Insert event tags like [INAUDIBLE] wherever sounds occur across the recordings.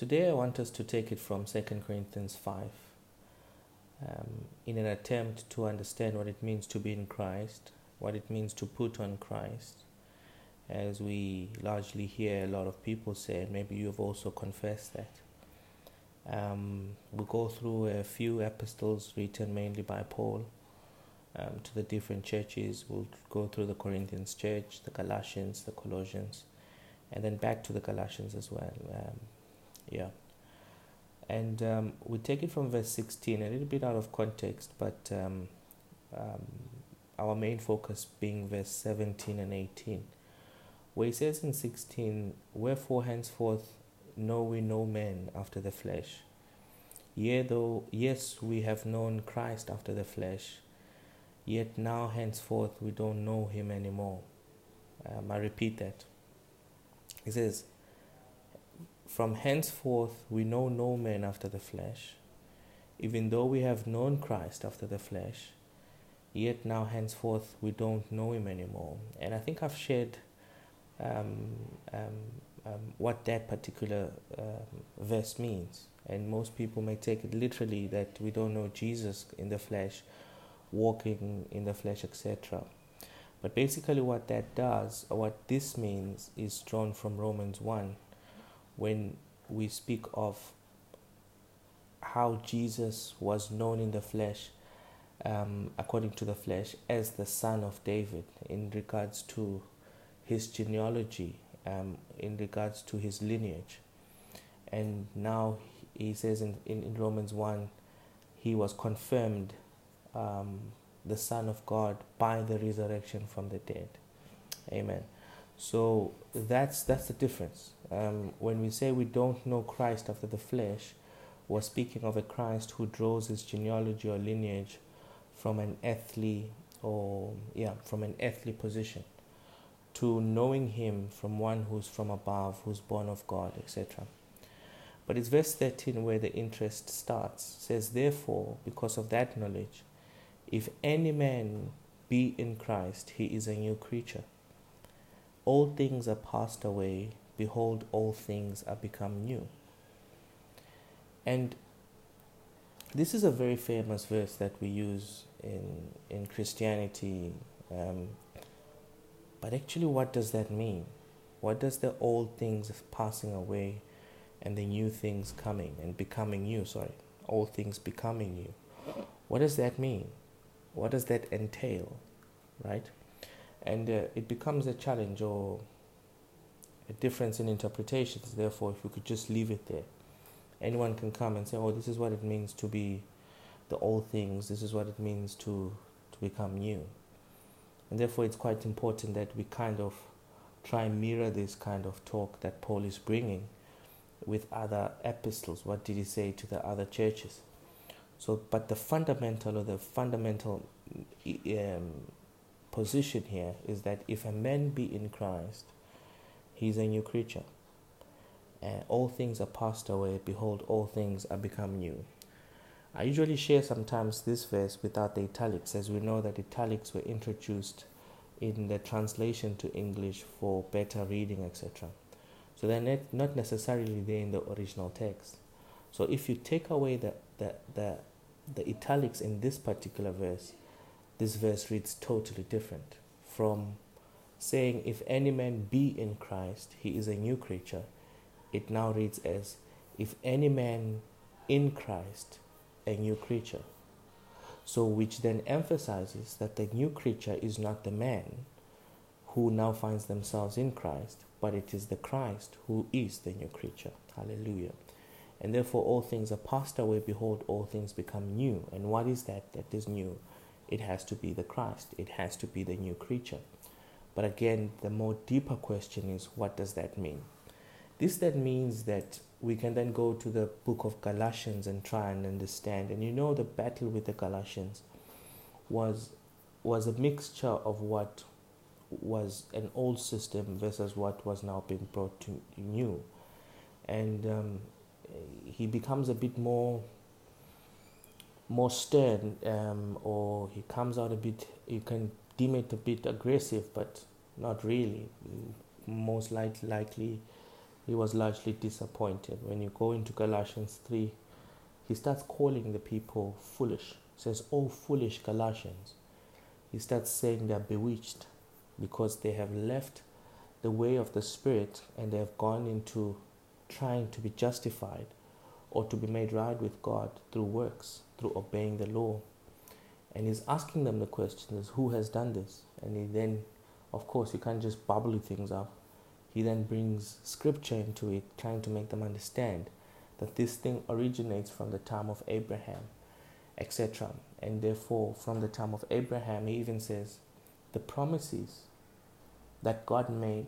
today I want us to take it from 2 Corinthians 5 um, in an attempt to understand what it means to be in Christ, what it means to put on Christ, as we largely hear a lot of people say, maybe you have also confessed that. Um, we'll go through a few epistles written mainly by Paul um, to the different churches. We'll go through the Corinthians church, the Galatians, the Colossians, and then back to the Galatians as well. Um, yeah. And um, we take it from verse 16, a little bit out of context, but um, um, our main focus being verse 17 and 18, where he says in 16, Wherefore henceforth know we no man after the flesh. Yea, though, yes, we have known Christ after the flesh, yet now henceforth we don't know him anymore. Um, I repeat that. He says, From henceforth we know no man after the flesh, even though we have known Christ after the flesh, yet now henceforth we don't know him anymore. And I think I've shared um, um, um, what that particular um, verse means. And most people may take it literally that we don't know Jesus in the flesh, walking in the flesh, etc. But basically, what that does, what this means, is drawn from Romans 1 when we speak of how Jesus was known in the flesh, um, according to the flesh, as the son of David in regards to his genealogy, um, in regards to his lineage. And now he says in, in, in Romans 1 he was confirmed um, the Son of God by the resurrection from the dead. Amen. So that's that's the difference. Um, when we say we don't know Christ after the flesh, we're speaking of a Christ who draws his genealogy or lineage from an earthly or yeah from an earthly position to knowing him from one who's from above, who's born of God, etc. But it's verse 13 where the interest starts. It says, Therefore, because of that knowledge, if any man be in Christ, he is a new creature. All things are passed away, behold, all things are become new. And this is a very famous verse that we use in, in Christianity. Um, but actually, what does that mean? What does the old things passing away and the new things coming and becoming new? Sorry, old things becoming new. What does that mean? What does that entail? Right? And uh, it becomes a challenge or a difference in interpretations. Therefore, if we could just leave it there, anyone can come and say, oh, this is what it means to be the old things, this is what it means to, to become new. And therefore, it's quite important that we kind of try and mirror this kind of talk that Paul is bringing with other epistles. What did he say to the other churches? So, but the fundamental or the fundamental um, position here is that if a man be in Christ, he is a new creature. Uh, all things are passed away. Behold, all things are become new. I usually share sometimes this verse without the italics, as we know that italics were introduced in the translation to English for better reading, etc. So they're not necessarily there in the original text. So if you take away the, the, the, the italics in this particular verse, this verse reads totally different from saying, If any man be in Christ, he is a new creature. It now reads as, If any man in Christ, a new creature. So, which then emphasizes that the new creature is not the man who now finds themselves in Christ, but it is the Christ who is the new creature. Hallelujah. And therefore, all things are passed away. Behold, all things become new. And what is that that is new? It has to be the Christ, it has to be the new creature. But again, the more deeper question is what does that mean? This then means that we can then go to the book of Galatians and try and understand. And you know, the battle with the Galatians was was a mixture of what was an old system versus what was now being brought to new, and um, he becomes a bit more more stern, um, or he comes out a bit. You can deem it a bit aggressive, but not really. Most likely, likely he was largely disappointed. When you go into Galatians 3, he starts calling the people foolish. He says, Oh, foolish Galatians. He starts saying they're bewitched because they have left the way of the Spirit and they have gone into trying to be justified or to be made right with God through works, through obeying the law. And he's asking them the question is who has done this? And he then, of course, you can't just bubble things up. He then brings scripture into it, trying to make them understand that this thing originates from the time of Abraham, etc. And therefore, from the time of Abraham, he even says the promises that God made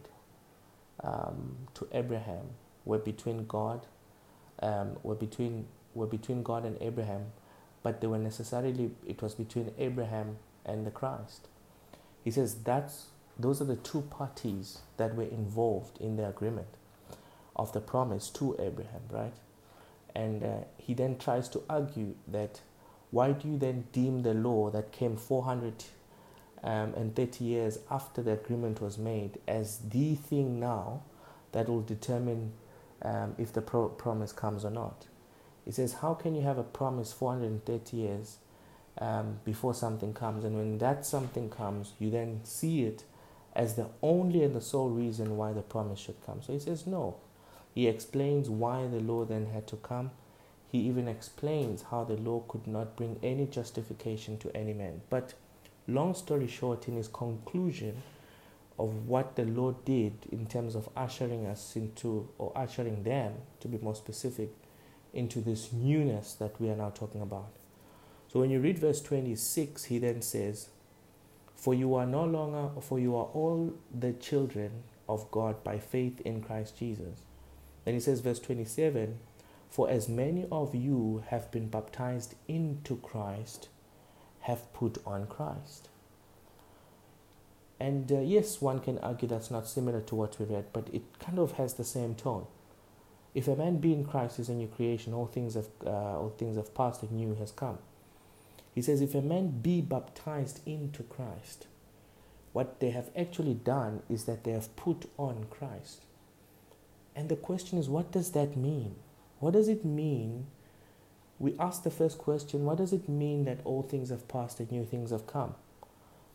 um, to Abraham were between God, um, were between were between God and Abraham, but they were necessarily it was between Abraham and the Christ. He says that's those are the two parties that were involved in the agreement of the promise to Abraham, right? And uh, he then tries to argue that why do you then deem the law that came 430 um, years after the agreement was made as the thing now that will determine um, if the pro- promise comes or not? He says, How can you have a promise 430 years um, before something comes? And when that something comes, you then see it as the only and the sole reason why the promise should come. So he says, No. He explains why the law then had to come. He even explains how the law could not bring any justification to any man. But, long story short, in his conclusion of what the law did in terms of ushering us into, or ushering them, to be more specific, into this newness that we are now talking about. So when you read verse 26, he then says, For you are no longer, for you are all the children of God by faith in Christ Jesus. Then he says, verse 27 For as many of you have been baptized into Christ, have put on Christ. And uh, yes, one can argue that's not similar to what we read, but it kind of has the same tone. If a man be in Christ is a new creation, all things have uh, all things have passed, and new has come. He says, if a man be baptized into Christ, what they have actually done is that they have put on Christ. And the question is, what does that mean? What does it mean? We ask the first question, what does it mean that all things have passed and new things have come?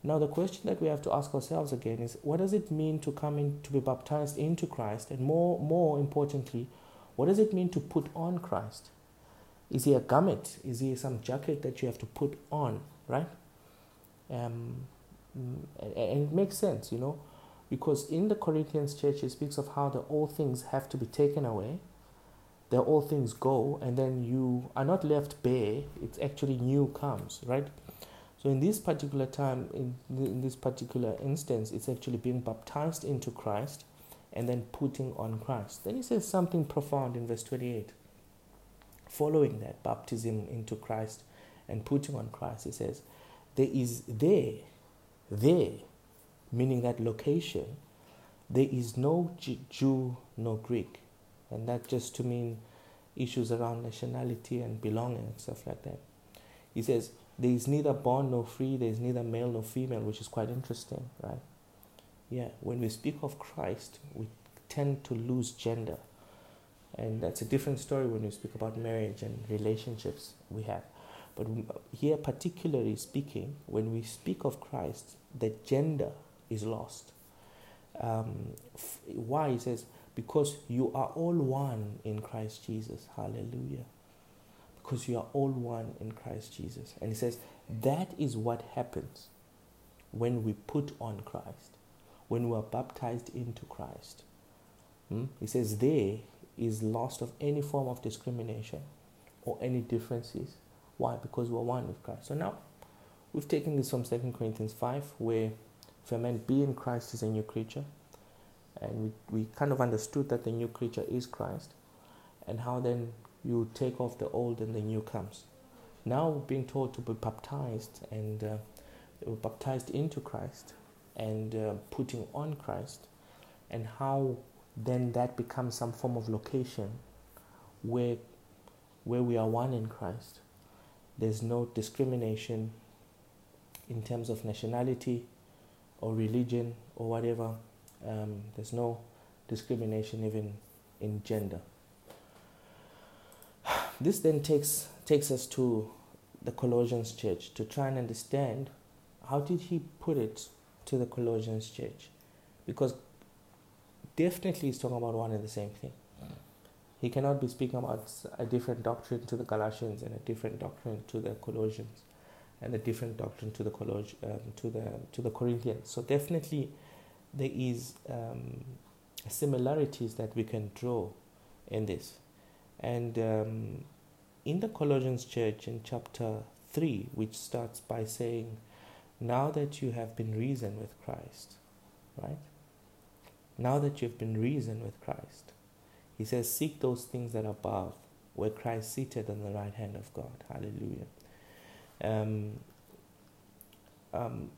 Now, the question that we have to ask ourselves again is, what does it mean to come in to be baptized into Christ? And more, more importantly, what does it mean to put on Christ? Is he a garment? Is he some jacket that you have to put on, right? Um, and it makes sense, you know, because in the Corinthians church, it speaks of how the old things have to be taken away, the old things go, and then you are not left bare. It's actually new comes, right? So in this particular time, in, in this particular instance, it's actually being baptized into Christ and then putting on Christ. Then he says something profound in verse 28. Following that baptism into Christ and putting on Christ, he says, There is there, there, meaning that location, there is no Jew nor Greek. And that just to mean issues around nationality and belonging and stuff like that. He says, There is neither bond nor free, there is neither male nor female, which is quite interesting, right? Yeah, when we speak of Christ, we tend to lose gender. And that's a different story when we speak about marriage and relationships we have. But here, particularly speaking, when we speak of Christ, the gender is lost. Um, why? He says, because you are all one in Christ Jesus. Hallelujah. Because you are all one in Christ Jesus. And he says, that is what happens when we put on Christ when we are baptized into Christ. Hmm? He says there is lost of any form of discrimination or any differences. Why? Because we're one with Christ. So now we've taken this from 2 Corinthians 5, where if a man be in Christ is a new creature. And we, we kind of understood that the new creature is Christ, and how then you take off the old and the new comes. Now being told to be baptized and uh, baptized into Christ, and uh, putting on Christ, and how then that becomes some form of location where, where we are one in Christ. There's no discrimination in terms of nationality or religion or whatever. Um, there's no discrimination even in gender. [SIGHS] This then takes takes us to the Colossians church to try and understand how did he put it to the Colossians church? Because definitely he's talking about one and the same thing. He cannot be speaking about a different doctrine to the Galatians and a different doctrine to the Colossians and a different doctrine to the Coloss- um, to the to the Corinthians. So definitely there is um, similarities that we can draw in this. And um, in the Colossians church in chapter 3, which starts by saying, Now that you have been reasoned with Christ, right? Now that you've been reasoned with Christ, he says, Seek those things that are above, where Christ is seated on the right hand of God. Hallelujah. Um, um,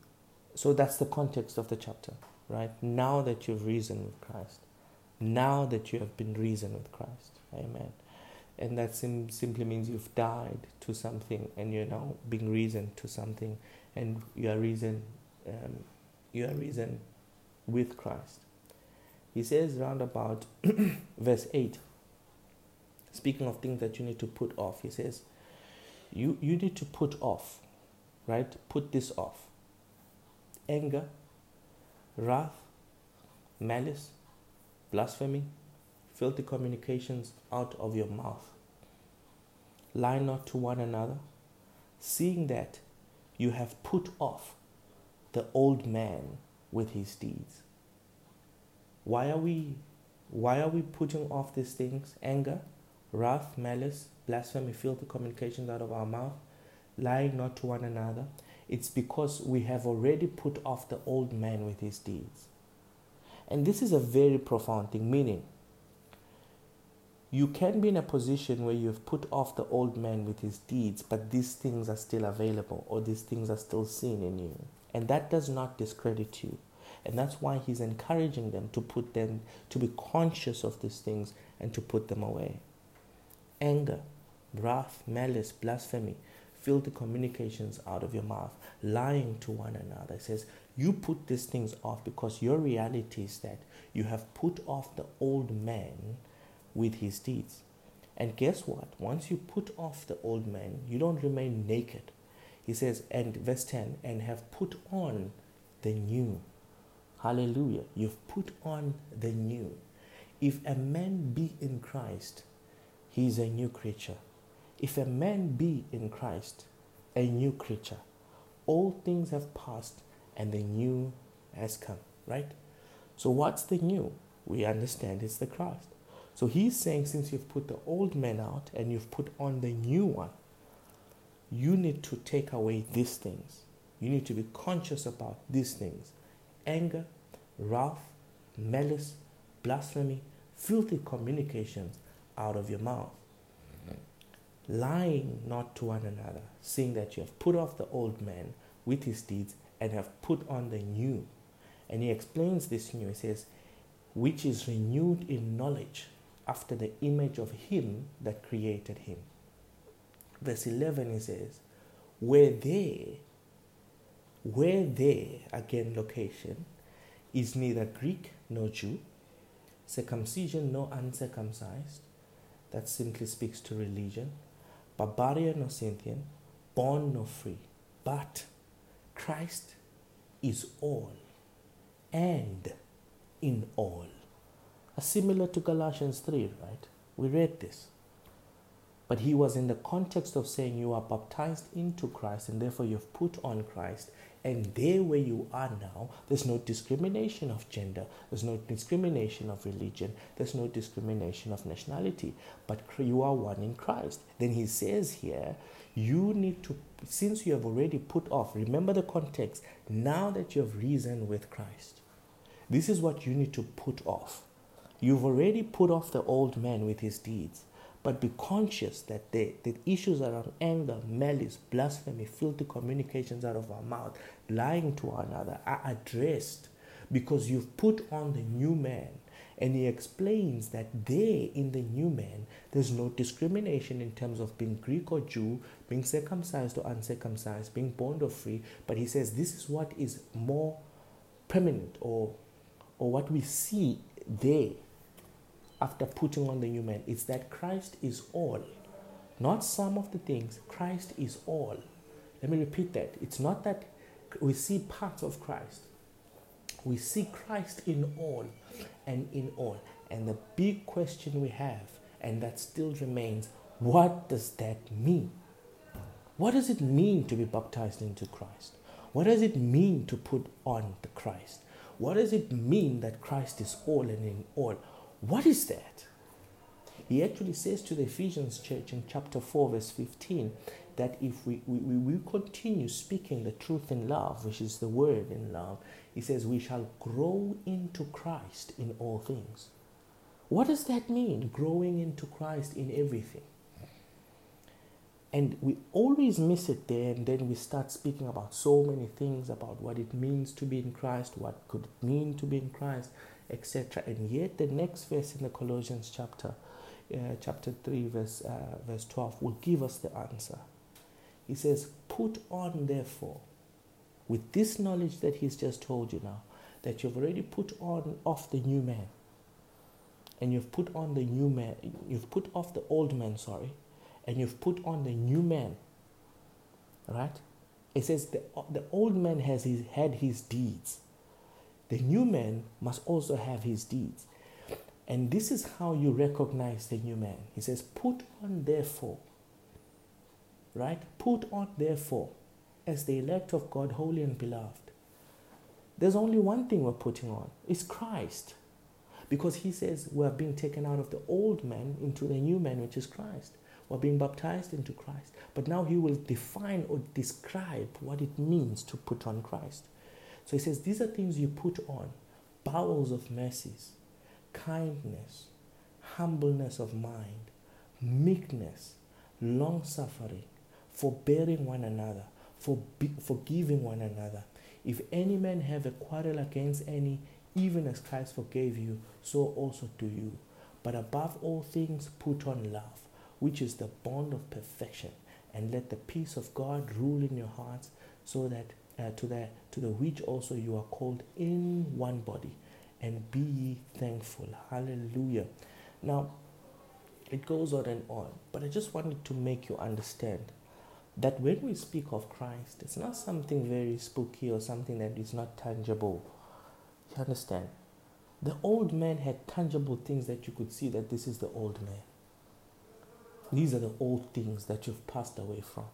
so that's the context of the chapter, right? Now that you've reasoned with Christ, now that you have been reasoned with Christ. Amen. And that sim- simply means you've died to something and you're now being reasoned to something and you are reasoned, um, you are reasoned with Christ. He says round about [COUGHS] verse 8, speaking of things that you need to put off, he says, you, you need to put off, right? Put this off. Anger, wrath, malice, blasphemy, filthy communications out of your mouth. Lie not to one another, seeing that you have put off the old man with his deeds. Why are we why are we putting off these things? Anger, wrath, malice, blasphemy, filthy communications out of our mouth, lying not to one another. It's because we have already put off the old man with his deeds. And this is a very profound thing, meaning you can be in a position where you've put off the old man with his deeds, but these things are still available or these things are still seen in you. And that does not discredit you. And that's why he's encouraging them to put them, to be conscious of these things and to put them away. Anger, wrath, malice, blasphemy, filthy communications out of your mouth, lying to one another. It says, you put these things off because your reality is that you have put off the old man with his deeds. And guess what? Once you put off the old man, you don't remain naked. He says, and verse 10, and have put on the new. Hallelujah. You've put on the new. If a man be in Christ, he is a new creature. If a man be in Christ, a new creature, all things have passed and the new has come, right? So, what's the new? We understand it's the Christ. So, he's saying, since you've put the old man out and you've put on the new one, you need to take away these things. You need to be conscious about these things anger, wrath, malice, blasphemy, filthy communications out of your mouth. Lying not to one another, seeing that you have put off the old man with his deeds and have put on the new. And he explains this new. He says, which is renewed in knowledge after the image of him that created him. Verse 11 he says, where they, where they, again location, is neither Greek nor Jew, circumcision nor uncircumcised, that simply speaks to religion, barbarian or Scythian, born nor free, but Christ is all and in all. Similar to Galatians 3, right? We read this. But he was in the context of saying you are baptized into Christ and therefore you've put on Christ. And there where you are now, there's no discrimination of gender, there's no discrimination of religion, there's no discrimination of nationality, but you are one in Christ. Then he says here, you need to, since you have already put off, remember the context, now that you have reasoned with Christ, this is what you need to put off. You've already put off the old man with his deeds. But be conscious that the, the issues around anger, malice, blasphemy, filthy communications out of our mouth, lying to one another are addressed because you've put on the new man. And he explains that there in the new man, there's no discrimination in terms of being Greek or Jew, being circumcised or uncircumcised, being born or free. But he says this is what is more permanent or, or what we see there after putting on the new man is that Christ is all, not some of the things. Christ is all. Let me repeat that. It's not that we see parts of Christ, we see Christ in all and in all. And the big question we have, and that still remains, what does that mean? What does it mean to be baptized into Christ? What does it mean to put on the Christ? What does it mean that Christ is all and in all? What is that? He actually says to the Ephesians church in chapter 4, verse 15, that if we, we, we continue speaking the truth in love, which is the word in love, he says, we shall grow into Christ in all things. What does that mean, growing into Christ in everything? And we always miss it there, and then we start speaking about so many things about what it means to be in Christ, what could it mean to be in Christ, etc. And yet, the next verse in the Colossians chapter, uh, chapter three, verse uh, verse twelve, will give us the answer. He says, "Put on, therefore, with this knowledge that He's just told you now, that you've already put on off the new man, and you've put on the new man, you've put off the old man, sorry." and you've put on the new man, right? It says the, the old man has his, had his deeds. The new man must also have his deeds. And this is how you recognize the new man. He says, Put on, therefore, right? Put on, therefore, as the elect of God, holy and beloved. There's only one thing we're putting on it's Christ. Because he says we're being taken out of the old man into the new man, which is Christ We're being baptized into Christ. But now he will define or describe what it means to put on Christ. So he says, These are things you put on bowels of mercies, kindness, humbleness of mind, meekness, long suffering, forbearing one another, for forgiving one another. If any man have a quarrel against any, even as Christ forgave you, so also do you. But above all things, put on love which is the bond of perfection. And let the peace of God rule in your hearts, so that uh, to the to the which also you are called in one body, and be ye thankful. Hallelujah. Now, it goes on and on, but I just wanted to make you understand that when we speak of Christ, it's not something very spooky or something that is not tangible. You understand? The old man had tangible things that you could see that this is the old man. These are the old things that you've passed away from.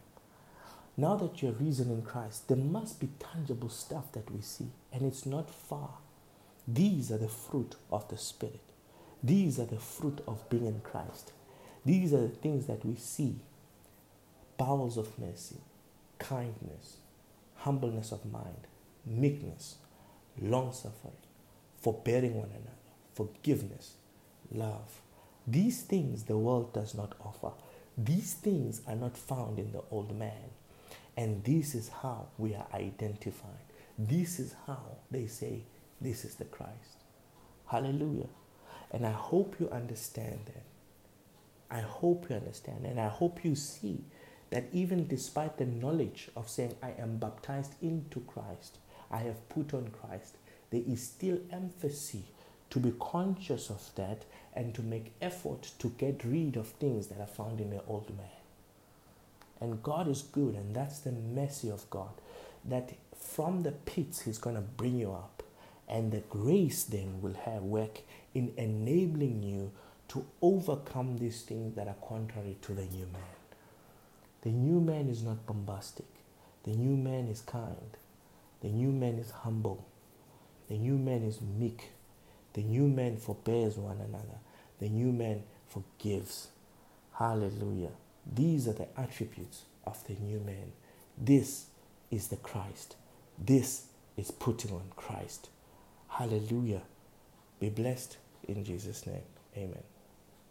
Now that you're risen in Christ, there must be tangible stuff that we see, and it's not far. These are the fruit of the Spirit. These are the fruit of being in Christ. These are the things that we see bowels of mercy, kindness, humbleness of mind, meekness, long suffering, forbearing one another, forgiveness, love. These things the world does not offer. These things are not found in the old man. And this is how we are identified. This is how they say, This is the Christ. Hallelujah. And I hope you understand that. I hope you understand. And I hope you see that even despite the knowledge of saying, I am baptized into Christ, I have put on Christ, there is still emphasis to be conscious of that and to make effort to get rid of things that are found in the old man. And God is good, and that's the mercy of God. That from the pits, He's going to bring you up. And the grace then will have work in enabling you to overcome these things that are contrary to the new man. The new man is not bombastic, the new man is kind, the new man is humble, the new man is meek, the new man forbears one another. The new man forgives. Hallelujah. These are the attributes of the new man. This is the Christ. This is putting on Christ. Hallelujah. Be blessed in Jesus' name. Amen.